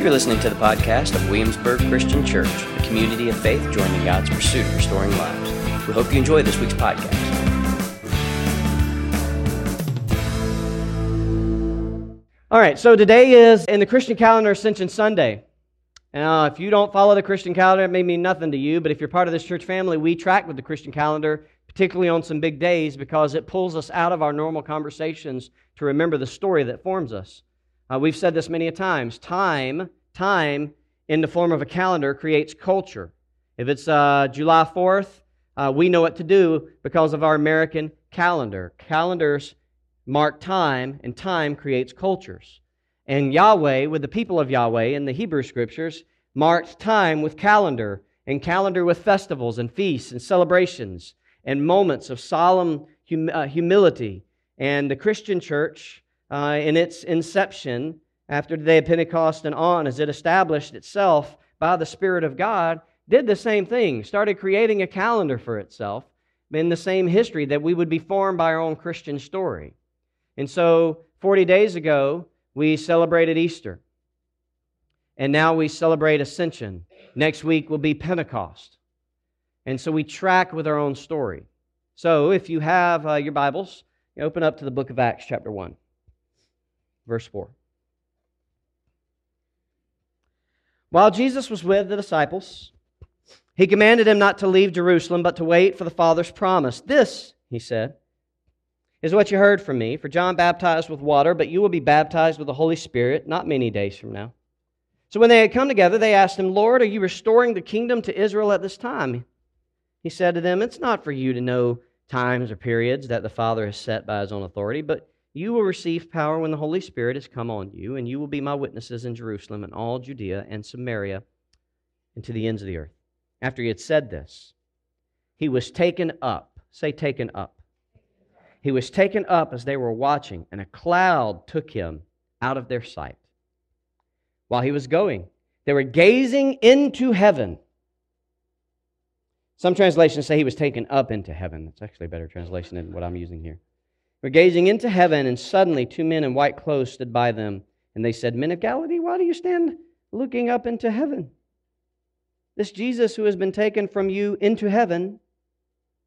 You're listening to the podcast of Williamsburg Christian Church, a community of faith joining God's pursuit of restoring lives. We hope you enjoy this week's podcast. All right, so today is in the Christian calendar Ascension Sunday. Now, if you don't follow the Christian calendar, it may mean nothing to you, but if you're part of this church family, we track with the Christian calendar, particularly on some big days, because it pulls us out of our normal conversations to remember the story that forms us. Uh, we've said this many a times. Time, time in the form of a calendar creates culture. If it's uh, July 4th, uh, we know what to do because of our American calendar. Calendars mark time, and time creates cultures. And Yahweh, with the people of Yahweh in the Hebrew scriptures, marked time with calendar, and calendar with festivals and feasts and celebrations and moments of solemn hum- uh, humility. And the Christian church uh, in its inception, after the day of Pentecost and on, as it established itself by the Spirit of God, did the same thing, started creating a calendar for itself in the same history that we would be formed by our own Christian story. And so, 40 days ago, we celebrated Easter. And now we celebrate Ascension. Next week will be Pentecost. And so we track with our own story. So if you have uh, your Bibles, you open up to the book of Acts, chapter 1 verse 4. While Jesus was with the disciples, he commanded them not to leave Jerusalem, but to wait for the Father's promise. This, he said, is what you heard from me. For John baptized with water, but you will be baptized with the Holy Spirit not many days from now. So when they had come together, they asked him, Lord, are you restoring the kingdom to Israel at this time? He said to them, It's not for you to know times or periods that the Father has set by his own authority, but you will receive power when the Holy Spirit has come on you, and you will be my witnesses in Jerusalem and all Judea and Samaria and to the ends of the earth. After he had said this, he was taken up. Say, taken up. He was taken up as they were watching, and a cloud took him out of their sight. While he was going, they were gazing into heaven. Some translations say he was taken up into heaven. That's actually a better translation than what I'm using here were gazing into heaven, and suddenly two men in white clothes stood by them. And they said, Men of Galilee, why do you stand looking up into heaven? This Jesus who has been taken from you into heaven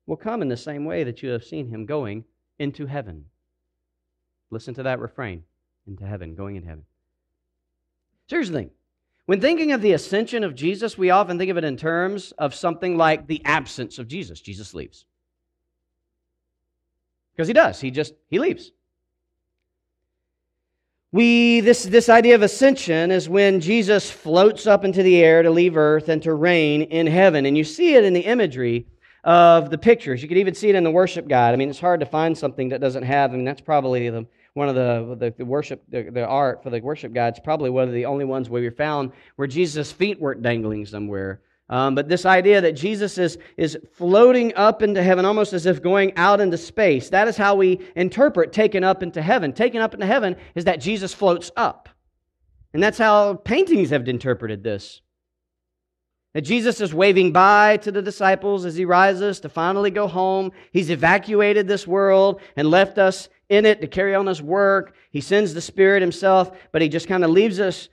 will come in the same way that you have seen him going into heaven. Listen to that refrain into heaven, going in heaven. Thing. When thinking of the ascension of Jesus, we often think of it in terms of something like the absence of Jesus. Jesus leaves. Because he does. He just he leaves. We this this idea of ascension is when Jesus floats up into the air to leave earth and to reign in heaven. And you see it in the imagery of the pictures. You could even see it in the worship guide. I mean, it's hard to find something that doesn't have, I mean, that's probably the one of the, the, the worship, the, the, art for the worship guides, probably one of the only ones where we found where Jesus' feet weren't dangling somewhere. Um, but this idea that Jesus is, is floating up into heaven, almost as if going out into space, that is how we interpret taken up into heaven. Taken up into heaven is that Jesus floats up. And that's how paintings have interpreted this. That Jesus is waving by to the disciples as he rises to finally go home. He's evacuated this world and left us in it to carry on his work. He sends the Spirit himself, but he just kind of leaves us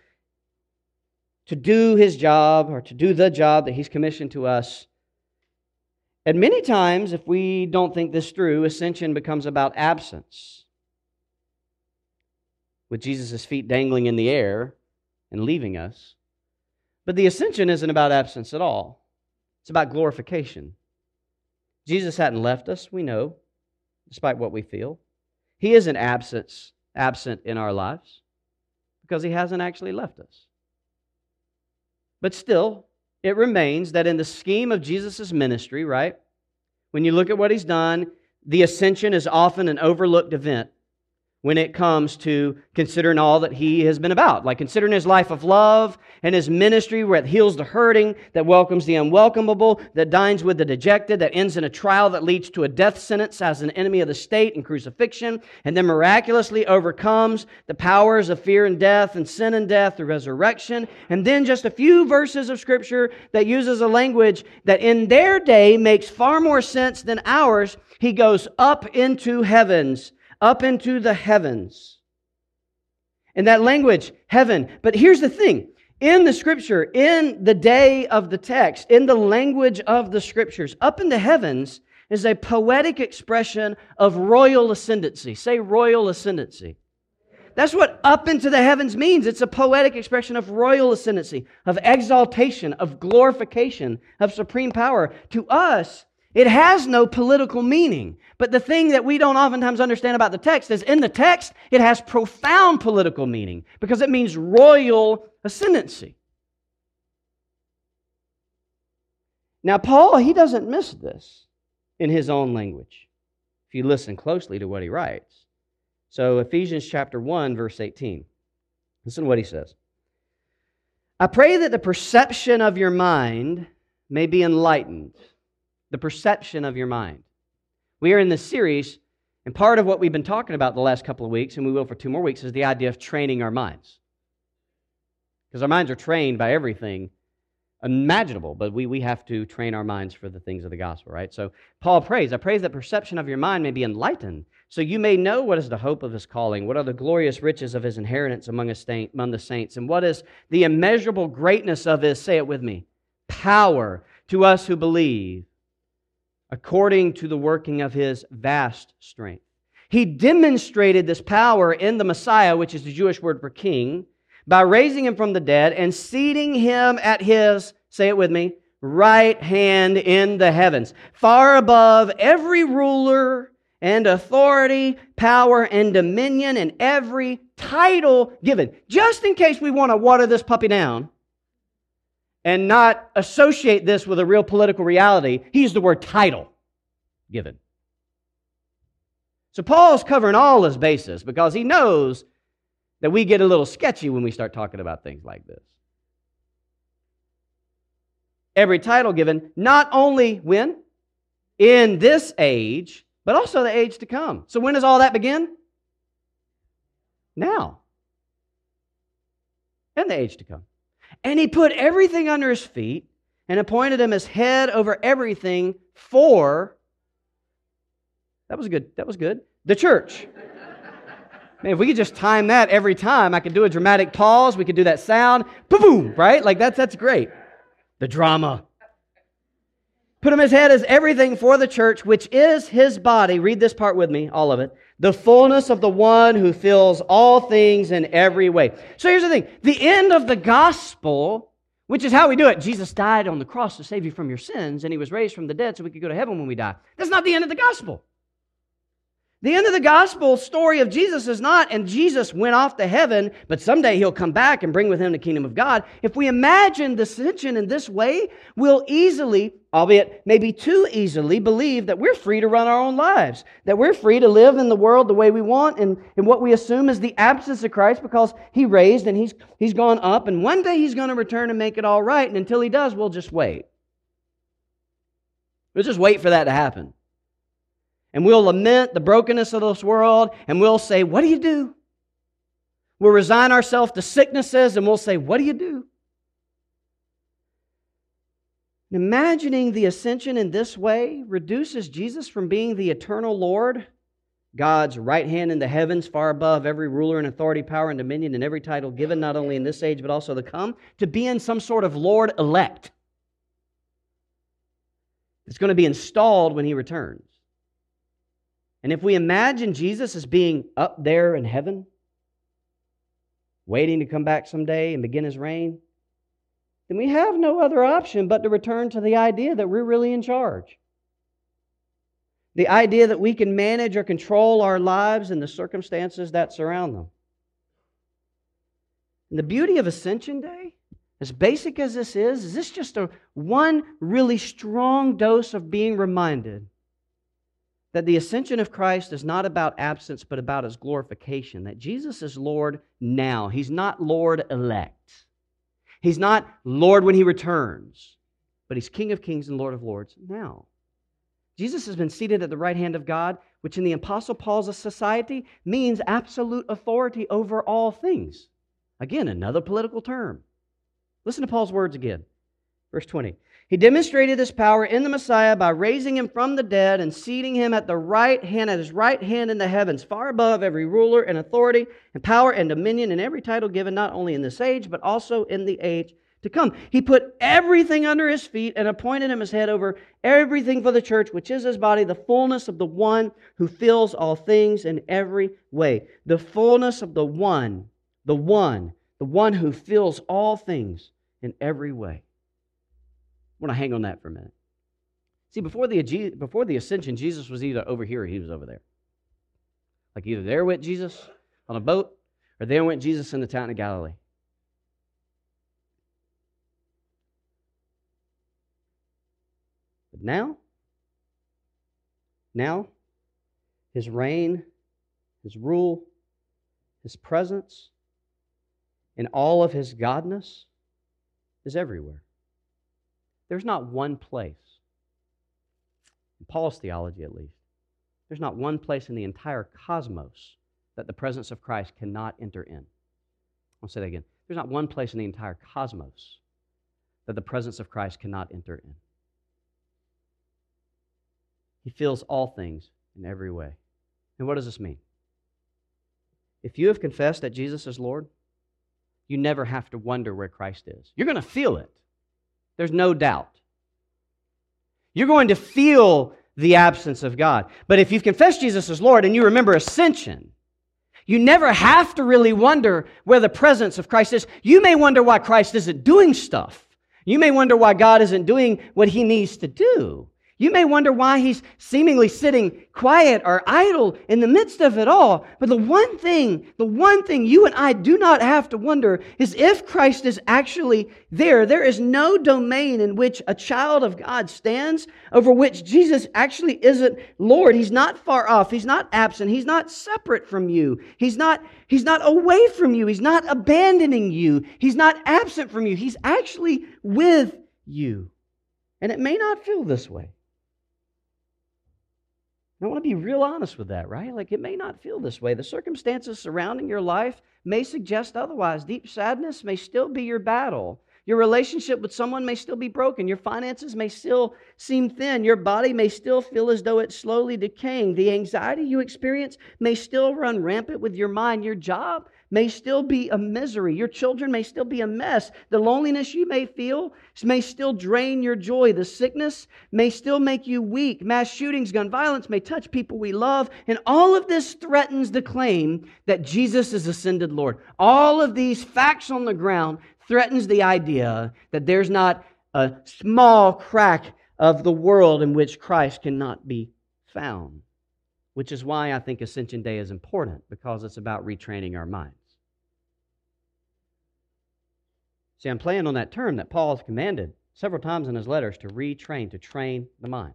to do his job or to do the job that he's commissioned to us. And many times, if we don't think this through, ascension becomes about absence. With Jesus' feet dangling in the air and leaving us. But the ascension isn't about absence at all, it's about glorification. Jesus hadn't left us, we know, despite what we feel. He isn't absence, absent in our lives because he hasn't actually left us. But still, it remains that in the scheme of Jesus' ministry, right, when you look at what he's done, the ascension is often an overlooked event when it comes to considering all that he has been about. Like considering his life of love and his ministry where it heals the hurting, that welcomes the unwelcomable, that dines with the dejected, that ends in a trial that leads to a death sentence as an enemy of the state and crucifixion, and then miraculously overcomes the powers of fear and death and sin and death through resurrection. And then just a few verses of scripture that uses a language that in their day makes far more sense than ours. He goes up into heavens up into the heavens. And that language, heaven. But here's the thing in the scripture, in the day of the text, in the language of the scriptures, up in the heavens is a poetic expression of royal ascendancy. Say royal ascendancy. That's what up into the heavens means. It's a poetic expression of royal ascendancy, of exaltation, of glorification, of supreme power. To us, it has no political meaning. But the thing that we don't oftentimes understand about the text is in the text, it has profound political meaning because it means royal ascendancy. Now, Paul, he doesn't miss this in his own language if you listen closely to what he writes. So, Ephesians chapter 1, verse 18. Listen to what he says. I pray that the perception of your mind may be enlightened the perception of your mind. We are in this series, and part of what we've been talking about the last couple of weeks, and we will for two more weeks, is the idea of training our minds. Because our minds are trained by everything imaginable, but we, we have to train our minds for the things of the gospel, right? So Paul prays, I pray that perception of your mind may be enlightened, so you may know what is the hope of his calling, what are the glorious riches of his inheritance among, among the saints, and what is the immeasurable greatness of his, say it with me, power to us who believe according to the working of his vast strength. He demonstrated this power in the Messiah, which is the Jewish word for king, by raising him from the dead and seating him at his, say it with me, right hand in the heavens, far above every ruler and authority, power and dominion, and every title given. Just in case we want to water this puppy down, and not associate this with a real political reality, he used the word title given. So Paul's covering all his bases because he knows that we get a little sketchy when we start talking about things like this. Every title given, not only when? In this age, but also the age to come. So when does all that begin? Now. And the age to come. And he put everything under his feet and appointed him as head over everything for that was good. That was good. The church. Man, if we could just time that every time, I could do a dramatic pause. We could do that sound. Boom, boom, right? Like that's that's great. The drama. Put him his head as everything for the church, which is his body. Read this part with me, all of it. The fullness of the one who fills all things in every way. So here's the thing the end of the gospel, which is how we do it. Jesus died on the cross to save you from your sins, and he was raised from the dead so we could go to heaven when we die. That's not the end of the gospel. The end of the gospel story of Jesus is not, and Jesus went off to heaven, but someday he'll come back and bring with him the kingdom of God. If we imagine the ascension in this way, we'll easily, albeit maybe too easily, believe that we're free to run our own lives, that we're free to live in the world the way we want and, and what we assume is the absence of Christ because he raised and he's, he's gone up, and one day he's going to return and make it all right. And until he does, we'll just wait. We'll just wait for that to happen. And we'll lament the brokenness of this world and we'll say, What do you do? We'll resign ourselves to sicknesses and we'll say, What do you do? Imagining the ascension in this way reduces Jesus from being the eternal Lord, God's right hand in the heavens, far above every ruler and authority, power and dominion, and every title given, not only in this age but also to come, to being some sort of Lord elect. It's going to be installed when he returns. And if we imagine Jesus as being up there in heaven, waiting to come back someday and begin his reign, then we have no other option but to return to the idea that we're really in charge. The idea that we can manage or control our lives and the circumstances that surround them. And the beauty of Ascension Day, as basic as this is, is this just a one really strong dose of being reminded that the ascension of Christ is not about absence, but about his glorification. That Jesus is Lord now. He's not Lord elect. He's not Lord when he returns, but he's King of kings and Lord of lords now. Jesus has been seated at the right hand of God, which in the Apostle Paul's society means absolute authority over all things. Again, another political term. Listen to Paul's words again. Verse 20. He demonstrated this power in the Messiah by raising him from the dead and seating him at the right hand, at his right hand in the heavens, far above every ruler and authority and power and dominion and every title given not only in this age, but also in the age to come. He put everything under his feet and appointed him as head over everything for the church, which is his body, the fullness of the one who fills all things in every way. The fullness of the one, the one, the one who fills all things in every way. I want to hang on that for a minute. See, before the, before the ascension, Jesus was either over here or he was over there. Like either there went Jesus on a boat or there went Jesus in the town of Galilee. But now, now, his reign, his rule, his presence, and all of his godness is everywhere. There's not one place, in Paul's theology at least, there's not one place in the entire cosmos that the presence of Christ cannot enter in. I'll say that again. There's not one place in the entire cosmos that the presence of Christ cannot enter in. He fills all things in every way. And what does this mean? If you have confessed that Jesus is Lord, you never have to wonder where Christ is. You're going to feel it. There's no doubt. You're going to feel the absence of God. But if you've confessed Jesus as Lord and you remember ascension, you never have to really wonder where the presence of Christ is. You may wonder why Christ isn't doing stuff. You may wonder why God isn't doing what he needs to do. You may wonder why he's seemingly sitting quiet or idle in the midst of it all. But the one thing, the one thing you and I do not have to wonder is if Christ is actually there. There is no domain in which a child of God stands over which Jesus actually isn't Lord. He's not far off. He's not absent. He's not separate from you. He's not, he's not away from you. He's not abandoning you. He's not absent from you. He's actually with you. And it may not feel this way. I want to be real honest with that, right? Like it may not feel this way. The circumstances surrounding your life may suggest otherwise. Deep sadness may still be your battle. Your relationship with someone may still be broken. Your finances may still seem thin. Your body may still feel as though it's slowly decaying. The anxiety you experience may still run rampant with your mind. Your job may still be a misery. Your children may still be a mess. The loneliness you may feel may still drain your joy. The sickness may still make you weak. Mass shootings, gun violence may touch people we love. And all of this threatens the claim that Jesus is ascended Lord. All of these facts on the ground threatens the idea that there's not a small crack of the world in which Christ cannot be found. Which is why I think Ascension Day is important, because it's about retraining our minds. See, I'm playing on that term that Paul has commanded several times in his letters to retrain, to train the mind.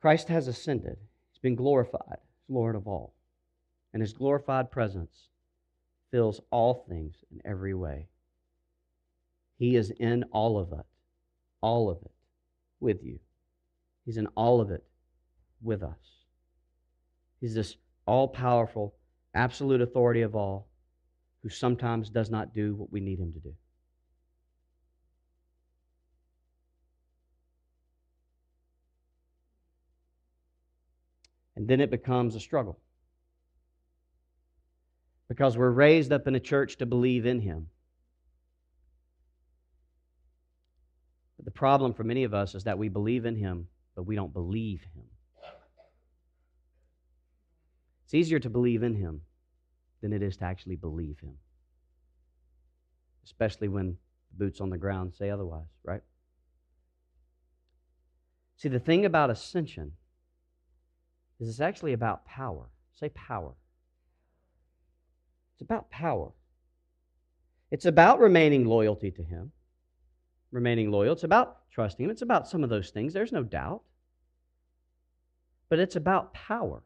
Christ has ascended, he's been glorified, he's Lord of all. And his glorified presence fills all things in every way. He is in all of it, all of it with you. He's in all of it with us. He's this all powerful, absolute authority of all who sometimes does not do what we need him to do. And then it becomes a struggle. Because we're raised up in a church to believe in him. But the problem for many of us is that we believe in him, but we don't believe him. It's easier to believe in him than it is to actually believe him. Especially when the boots on the ground say otherwise, right? See, the thing about ascension is it's actually about power. Say power. It's about power. It's about remaining loyalty to him, remaining loyal. It's about trusting him. It's about some of those things. There's no doubt. But it's about power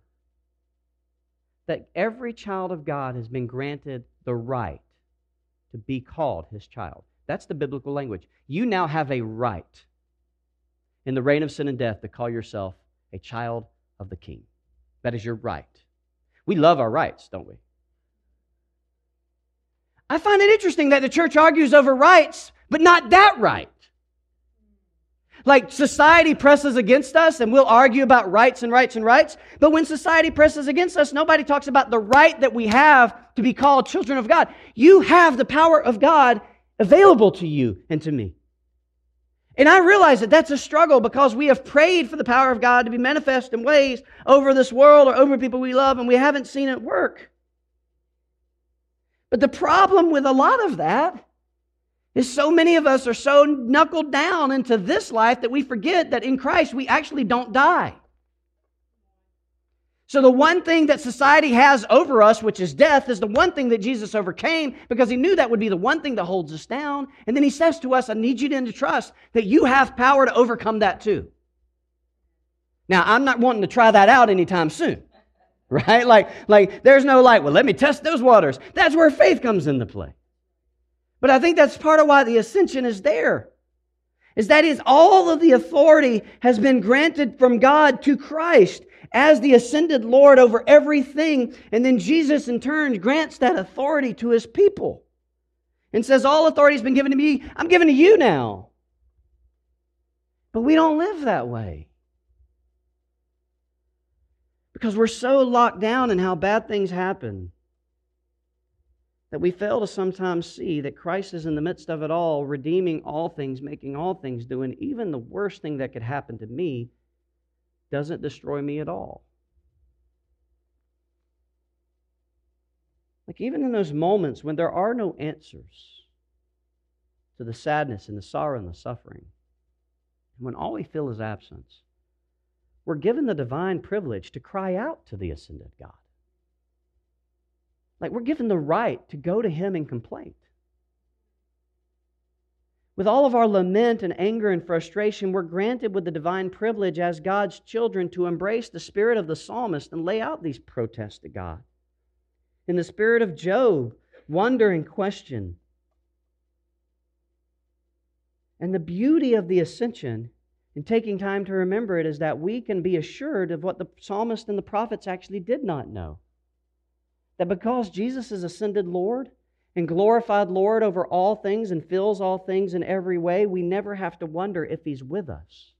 that every child of God has been granted the right to be called his child. That's the biblical language. You now have a right in the reign of sin and death to call yourself a child of the king. That is your right. We love our rights, don't we? I find it interesting that the church argues over rights, but not that right. Like society presses against us and we'll argue about rights and rights and rights. But when society presses against us, nobody talks about the right that we have to be called children of God. You have the power of God available to you and to me. And I realize that that's a struggle because we have prayed for the power of God to be manifest in ways over this world or over people we love and we haven't seen it work. But the problem with a lot of that is so many of us are so knuckled down into this life that we forget that in Christ we actually don't die. So, the one thing that society has over us, which is death, is the one thing that Jesus overcame because he knew that would be the one thing that holds us down. And then he says to us, I need you to trust that you have power to overcome that too. Now, I'm not wanting to try that out anytime soon, right? Like, like there's no like, well, let me test those waters. That's where faith comes into play. But I think that's part of why the ascension is there. Is that is all of the authority has been granted from God to Christ as the ascended Lord over everything. And then Jesus, in turn, grants that authority to his people and says, All authority has been given to me. I'm giving to you now. But we don't live that way. Because we're so locked down in how bad things happen that we fail to sometimes see that Christ is in the midst of it all, redeeming all things, making all things doing even the worst thing that could happen to me doesn't destroy me at all. Like, even in those moments when there are no answers to the sadness and the sorrow and the suffering, when all we feel is absence, we're given the divine privilege to cry out to the ascended God. Like, we're given the right to go to Him in complaint. With all of our lament and anger and frustration, we're granted with the divine privilege as God's children to embrace the spirit of the psalmist and lay out these protests to God. In the spirit of Job, wonder and question. And the beauty of the ascension in taking time to remember it is that we can be assured of what the psalmist and the prophets actually did not know. That because Jesus is ascended Lord, and glorified Lord over all things and fills all things in every way, we never have to wonder if He's with us.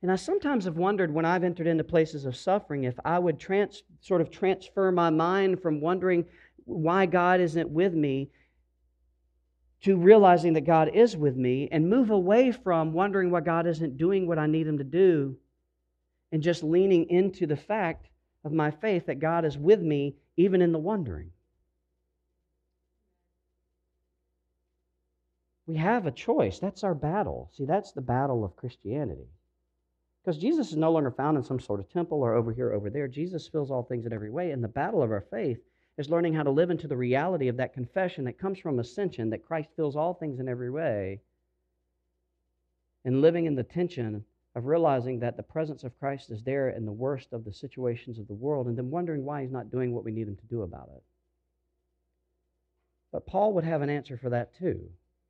And I sometimes have wondered when I've entered into places of suffering if I would trans, sort of transfer my mind from wondering why God isn't with me to realizing that God is with me and move away from wondering why God isn't doing what I need Him to do and just leaning into the fact of my faith that God is with me even in the wondering. We have a choice. That's our battle. See, that's the battle of Christianity. Because Jesus is no longer found in some sort of temple or over here, over there. Jesus fills all things in every way. And the battle of our faith is learning how to live into the reality of that confession that comes from ascension that Christ fills all things in every way. And living in the tension of realizing that the presence of Christ is there in the worst of the situations of the world and then wondering why he's not doing what we need him to do about it. But Paul would have an answer for that too.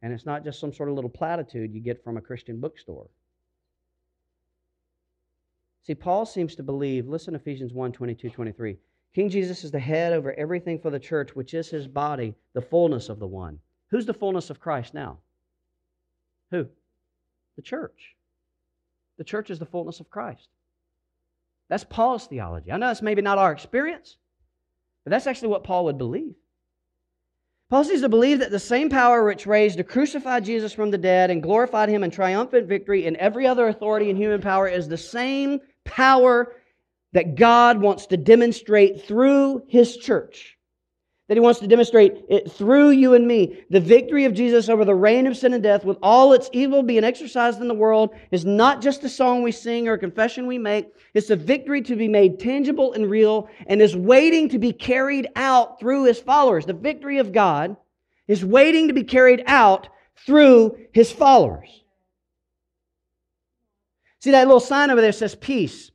And it's not just some sort of little platitude you get from a Christian bookstore. See, Paul seems to believe, listen Ephesians 1 22, 23. King Jesus is the head over everything for the church, which is his body, the fullness of the one. Who's the fullness of Christ now? Who? The church. The church is the fullness of Christ. That's Paul's theology. I know that's maybe not our experience, but that's actually what Paul would believe. Paul seems to believe that the same power which raised to crucify Jesus from the dead and glorified him in triumphant victory in every other authority and human power is the same power that God wants to demonstrate through his church that he wants to demonstrate it through you and me. The victory of Jesus over the reign of sin and death, with all its evil being exercised in the world, is not just a song we sing or a confession we make. It's a victory to be made tangible and real and is waiting to be carried out through his followers. The victory of God is waiting to be carried out through his followers. See that little sign over there says peace.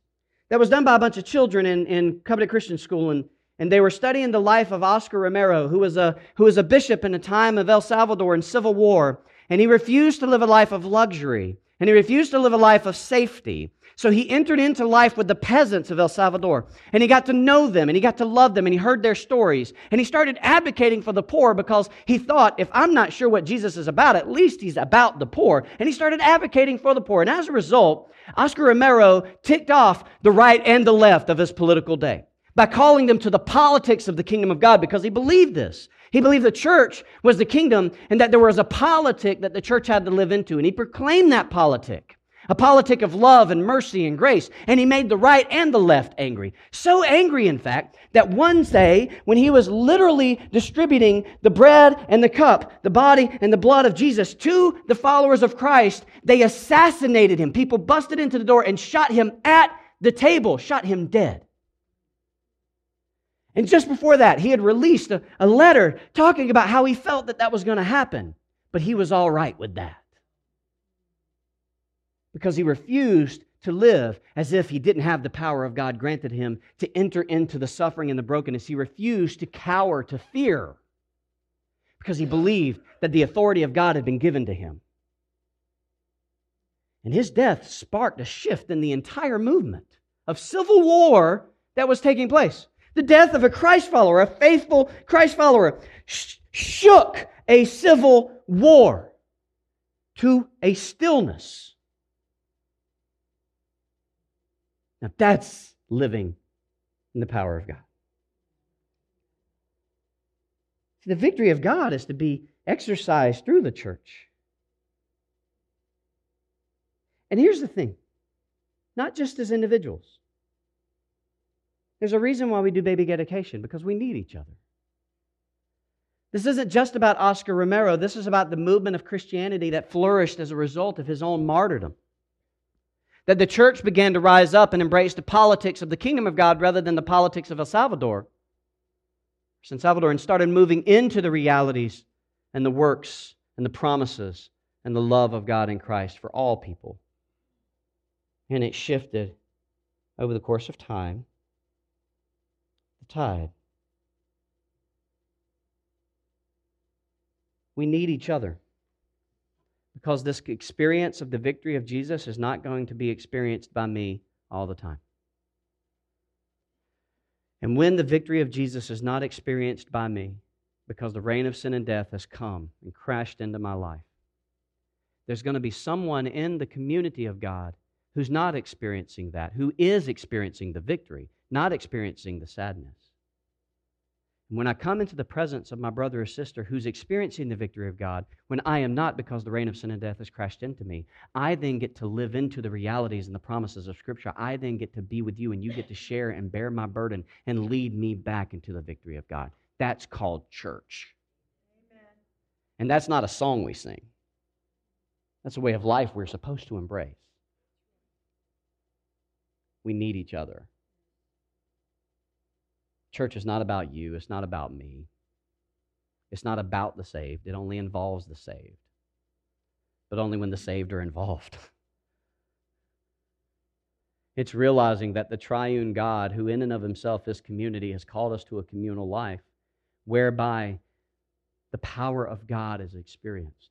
That was done by a bunch of children in, in Covenant Christian School in and they were studying the life of Oscar Romero, who was, a, who was a bishop in a time of El Salvador and civil war. And he refused to live a life of luxury. And he refused to live a life of safety. So he entered into life with the peasants of El Salvador, and he got to know them, and he got to love them, and he heard their stories. And he started advocating for the poor because he thought, if I'm not sure what Jesus is about, at least he's about the poor. And he started advocating for the poor. And as a result, Oscar Romero ticked off the right and the left of his political day by calling them to the politics of the kingdom of God because he believed this. He believed the church was the kingdom and that there was a politic that the church had to live into. And he proclaimed that politic a politic of love and mercy and grace. And he made the right and the left angry. So angry, in fact, that one day, when he was literally distributing the bread and the cup, the body and the blood of Jesus to the followers of Christ, they assassinated him. People busted into the door and shot him at the table, shot him dead. And just before that, he had released a, a letter talking about how he felt that that was going to happen. But he was all right with that because he refused to live as if he didn't have the power of God granted him to enter into the suffering and the brokenness. He refused to cower to fear because he believed that the authority of God had been given to him. And his death sparked a shift in the entire movement of civil war that was taking place. The death of a Christ follower, a faithful Christ follower, sh- shook a civil war to a stillness Now that's living in the power of God. The victory of God is to be exercised through the church. And here's the thing not just as individuals. There's a reason why we do baby dedication, because we need each other. This isn't just about Oscar Romero. This is about the movement of Christianity that flourished as a result of his own martyrdom that the church began to rise up and embrace the politics of the kingdom of God rather than the politics of El Salvador. San Salvador and started moving into the realities and the works and the promises and the love of God in Christ for all people. And it shifted over the course of time tide. We need each other because this experience of the victory of Jesus is not going to be experienced by me all the time. And when the victory of Jesus is not experienced by me, because the reign of sin and death has come and crashed into my life, there's going to be someone in the community of God who's not experiencing that, who is experiencing the victory, not experiencing the sadness. When I come into the presence of my brother or sister who's experiencing the victory of God, when I am not because the reign of sin and death has crashed into me, I then get to live into the realities and the promises of Scripture. I then get to be with you and you get to share and bear my burden and lead me back into the victory of God. That's called church. Amen. And that's not a song we sing, that's a way of life we're supposed to embrace. We need each other. Church is not about you, it's not about me. It's not about the saved, it only involves the saved. But only when the saved are involved. It's realizing that the triune God, who in and of himself is community, has called us to a communal life whereby the power of God is experienced.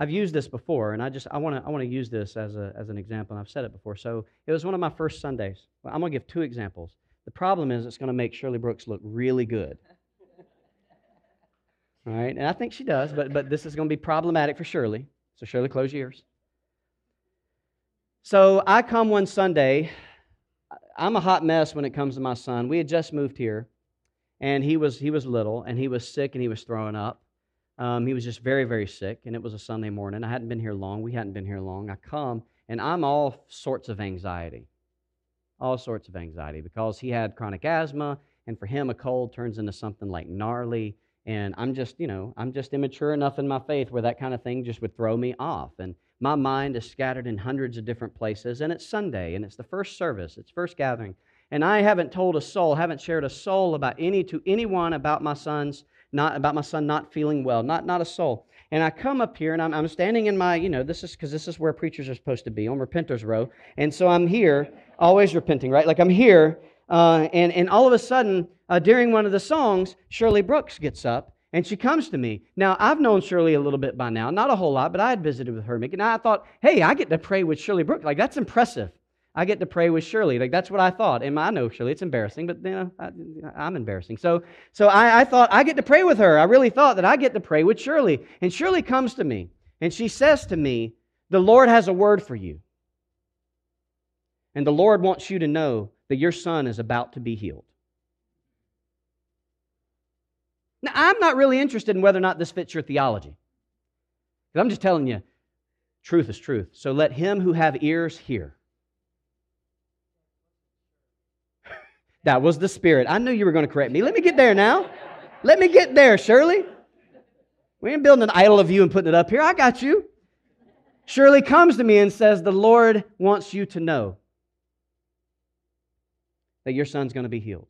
I've used this before, and I just I want to I want to use this as a as an example. And I've said it before. So it was one of my first Sundays. I'm going to give two examples. The problem is it's going to make Shirley Brooks look really good. All right, and I think she does, but but this is going to be problematic for Shirley. So Shirley, close your ears. So I come one Sunday. I'm a hot mess when it comes to my son. We had just moved here, and he was he was little, and he was sick, and he was throwing up. Um, he was just very, very sick, and it was a Sunday morning. I hadn't been here long. We hadn't been here long. I come, and I'm all sorts of anxiety. All sorts of anxiety because he had chronic asthma, and for him, a cold turns into something like gnarly. And I'm just, you know, I'm just immature enough in my faith where that kind of thing just would throw me off. And my mind is scattered in hundreds of different places, and it's Sunday, and it's the first service, it's first gathering. And I haven't told a soul, haven't shared a soul about any to anyone about my son's not about my son not feeling well, not, not a soul. And I come up here and I'm, I'm standing in my, you know, this is because this is where preachers are supposed to be on Repenters Row. And so I'm here, always repenting, right? Like I'm here, uh, and, and all of a sudden, uh, during one of the songs, Shirley Brooks gets up And she comes to me. Now, I've known Shirley a little bit by now, not a whole lot, but I had visited with her, and I thought, hey, I get to pray with Shirley Brooks. Like, that's impressive. I get to pray with Shirley. Like, that's what I thought. And I know Shirley, it's embarrassing, but you know, I, am embarrassing. So, so I, I thought, I get to pray with her. I really thought that I get to pray with Shirley. And Shirley comes to me, and she says to me, the Lord has a word for you. And the Lord wants you to know that your son is about to be healed. Now, I'm not really interested in whether or not this fits your theology. I'm just telling you, truth is truth. So let him who have ears hear. That was the Spirit. I knew you were going to correct me. Let me get there now. Let me get there, Shirley. We ain't building an idol of you and putting it up here. I got you. Shirley comes to me and says, The Lord wants you to know that your son's going to be healed.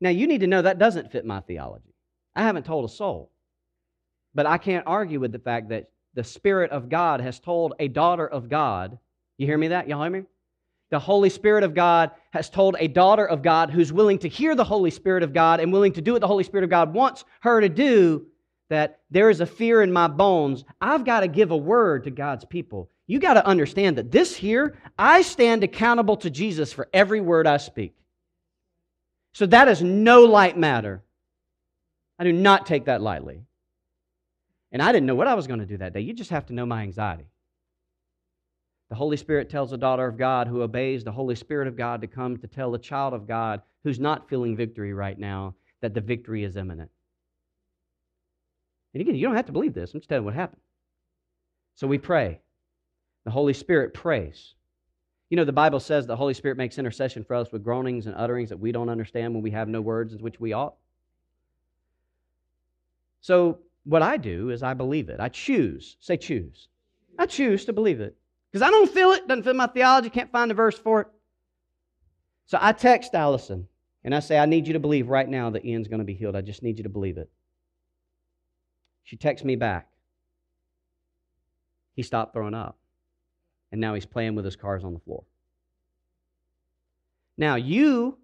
Now, you need to know that doesn't fit my theology. I haven't told a soul. But I can't argue with the fact that the Spirit of God has told a daughter of God. You hear me that? Y'all hear me? The Holy Spirit of God has told a daughter of God who's willing to hear the Holy Spirit of God and willing to do what the Holy Spirit of God wants her to do that there is a fear in my bones. I've got to give a word to God's people. You got to understand that this here, I stand accountable to Jesus for every word I speak. So that is no light matter. I do not take that lightly. And I didn't know what I was going to do that day. You just have to know my anxiety. The Holy Spirit tells a daughter of God who obeys the Holy Spirit of God to come to tell a child of God who's not feeling victory right now that the victory is imminent. And again, you don't have to believe this. I'm just telling you what happened. So we pray. The Holy Spirit prays. You know, the Bible says the Holy Spirit makes intercession for us with groanings and utterings that we don't understand when we have no words in which we ought. So, what I do is I believe it. I choose. Say choose. I choose to believe it. Because I don't feel it, doesn't fit my theology, can't find a verse for it. So I text Allison and I say, I need you to believe right now that Ian's going to be healed. I just need you to believe it. She texts me back. He stopped throwing up. And now he's playing with his cars on the floor. Now, you,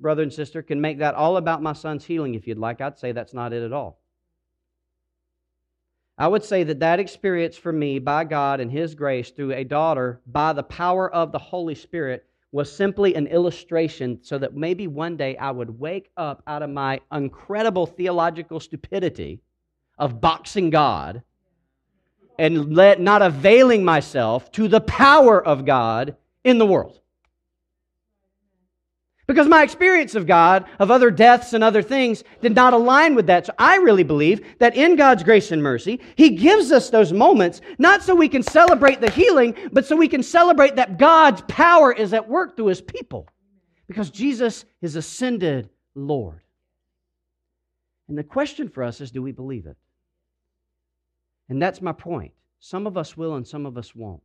brother and sister, can make that all about my son's healing if you'd like. I'd say that's not it at all. I would say that that experience for me by God and His grace through a daughter by the power of the Holy Spirit was simply an illustration so that maybe one day I would wake up out of my incredible theological stupidity of boxing God and let, not availing myself to the power of God in the world. Because my experience of God, of other deaths and other things, did not align with that. So I really believe that in God's grace and mercy, He gives us those moments, not so we can celebrate the healing, but so we can celebrate that God's power is at work through His people. Because Jesus is ascended Lord. And the question for us is do we believe it? And that's my point. Some of us will and some of us won't.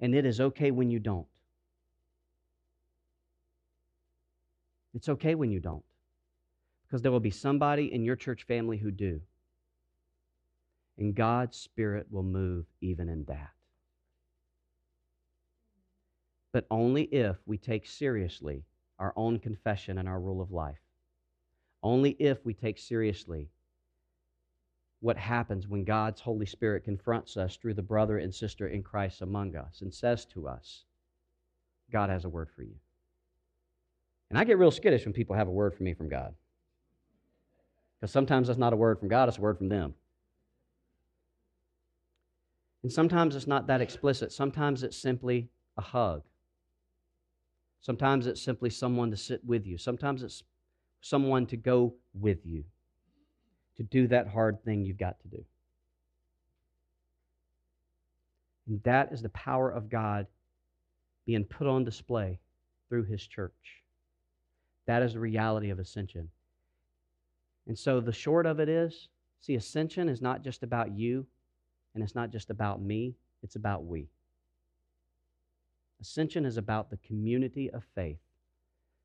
And it is okay when you don't. It's okay when you don't, because there will be somebody in your church family who do. And God's Spirit will move even in that. But only if we take seriously our own confession and our rule of life. Only if we take seriously what happens when God's Holy Spirit confronts us through the brother and sister in Christ among us and says to us, God has a word for you. And I get real skittish when people have a word for me from God. Because sometimes that's not a word from God, it's a word from them. And sometimes it's not that explicit. Sometimes it's simply a hug. Sometimes it's simply someone to sit with you. Sometimes it's someone to go with you to do that hard thing you've got to do. And that is the power of God being put on display through His church. That is the reality of ascension. And so the short of it is see, ascension is not just about you, and it's not just about me, it's about we. Ascension is about the community of faith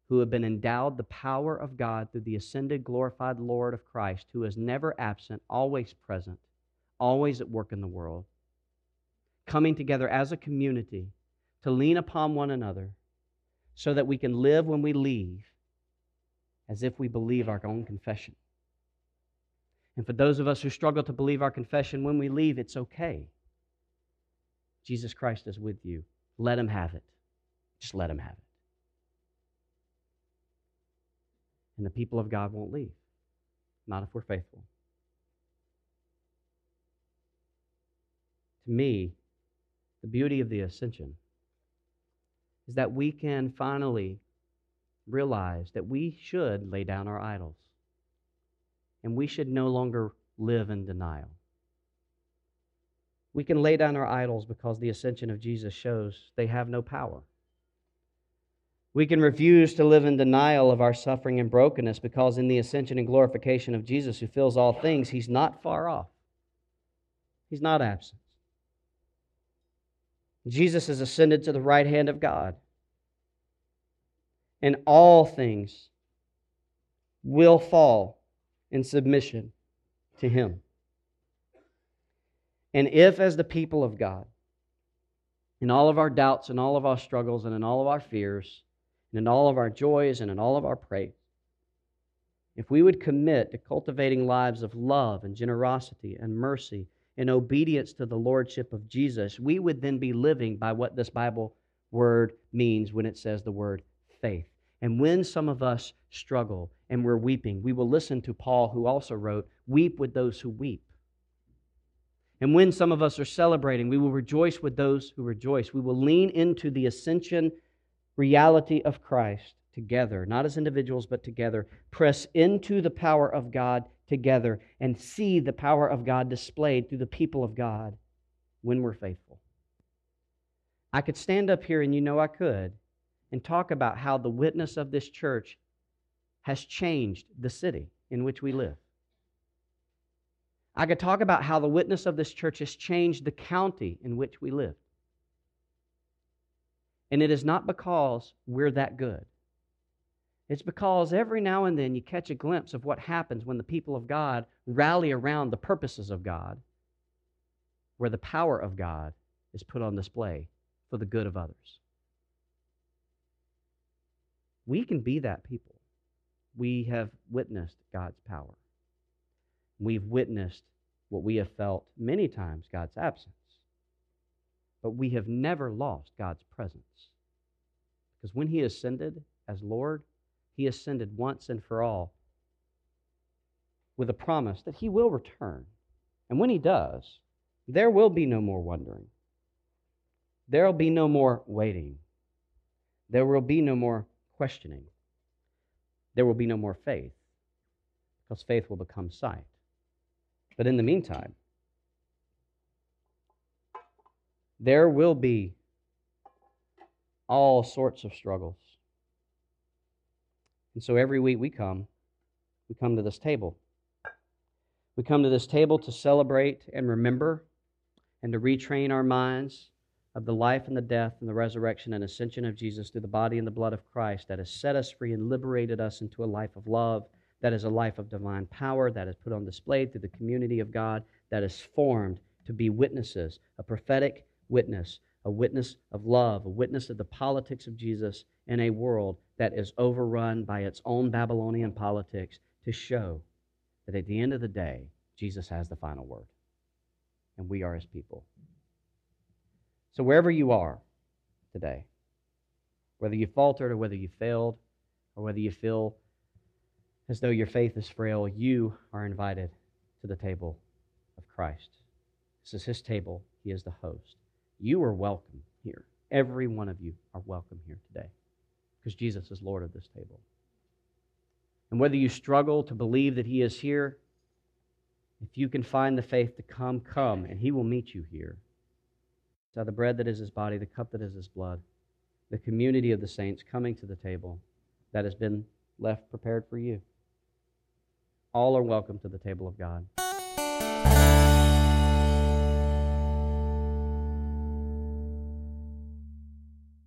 who have been endowed the power of God through the ascended, glorified Lord of Christ, who is never absent, always present, always at work in the world, coming together as a community to lean upon one another so that we can live when we leave as if we believe our own confession. And for those of us who struggle to believe our confession, when we leave, it's okay. Jesus Christ is with you. Let him have it. Just let him have it. And the people of God won't leave, not if we're faithful. To me, the beauty of the ascension is that we can finally realize that we should lay down our idols and we should no longer live in denial. We can lay down our idols because the ascension of Jesus shows they have no power. We can refuse to live in denial of our suffering and brokenness because in the ascension and glorification of Jesus, who fills all things, he's not far off. He's not absent. Jesus has ascended to the right hand of God. And all things will fall in submission to him. And if, as the people of God, in all of our doubts and all of our struggles and in all of our fears, and in all of our joys and in all of our praise, if we would commit to cultivating lives of love and generosity and mercy in obedience to the lordship of Jesus, we would then be living by what this Bible word means when it says the word faith. And when some of us struggle and we're weeping, we will listen to Paul, who also wrote, Weep with those who weep. And when some of us are celebrating, we will rejoice with those who rejoice. We will lean into the ascension reality of Christ together, not as individuals, but together. Press into the power of God together and see the power of God displayed through the people of God when we're faithful. I could stand up here, and you know I could, and talk about how the witness of this church has changed the city in which we live. I could talk about how the witness of this church has changed the county in which we live. And it is not because we're that good. It's because every now and then you catch a glimpse of what happens when the people of God rally around the purposes of God, where the power of God is put on display for the good of others. We can be that people. We have witnessed God's power. We've witnessed what we have felt many times God's absence. But we have never lost God's presence. Because when He ascended as Lord, He ascended once and for all with a promise that He will return. And when He does, there will be no more wondering. There will be no more waiting. There will be no more questioning. There will be no more faith because faith will become sight. But in the meantime, there will be all sorts of struggles. And so every week we come, we come to this table. We come to this table to celebrate and remember and to retrain our minds of the life and the death and the resurrection and ascension of Jesus through the body and the blood of Christ that has set us free and liberated us into a life of love, that is a life of divine power, that is put on display through the community of God, that is formed to be witnesses, a prophetic witness, a witness of love, a witness of the politics of Jesus in a world that is overrun by its own Babylonian politics to show that at the end of the day, Jesus has the final word. And we are his people. So, wherever you are today, whether you faltered or whether you failed, or whether you feel as though your faith is frail, you are invited to the table of Christ. This is his table, he is the host. You are welcome here. Every one of you are welcome here today because Jesus is Lord of this table. And whether you struggle to believe that he is here, if you can find the faith to come, come, and he will meet you here. So the bread that is his body, the cup that is his blood, the community of the saints coming to the table that has been left prepared for you. All are welcome to the table of God.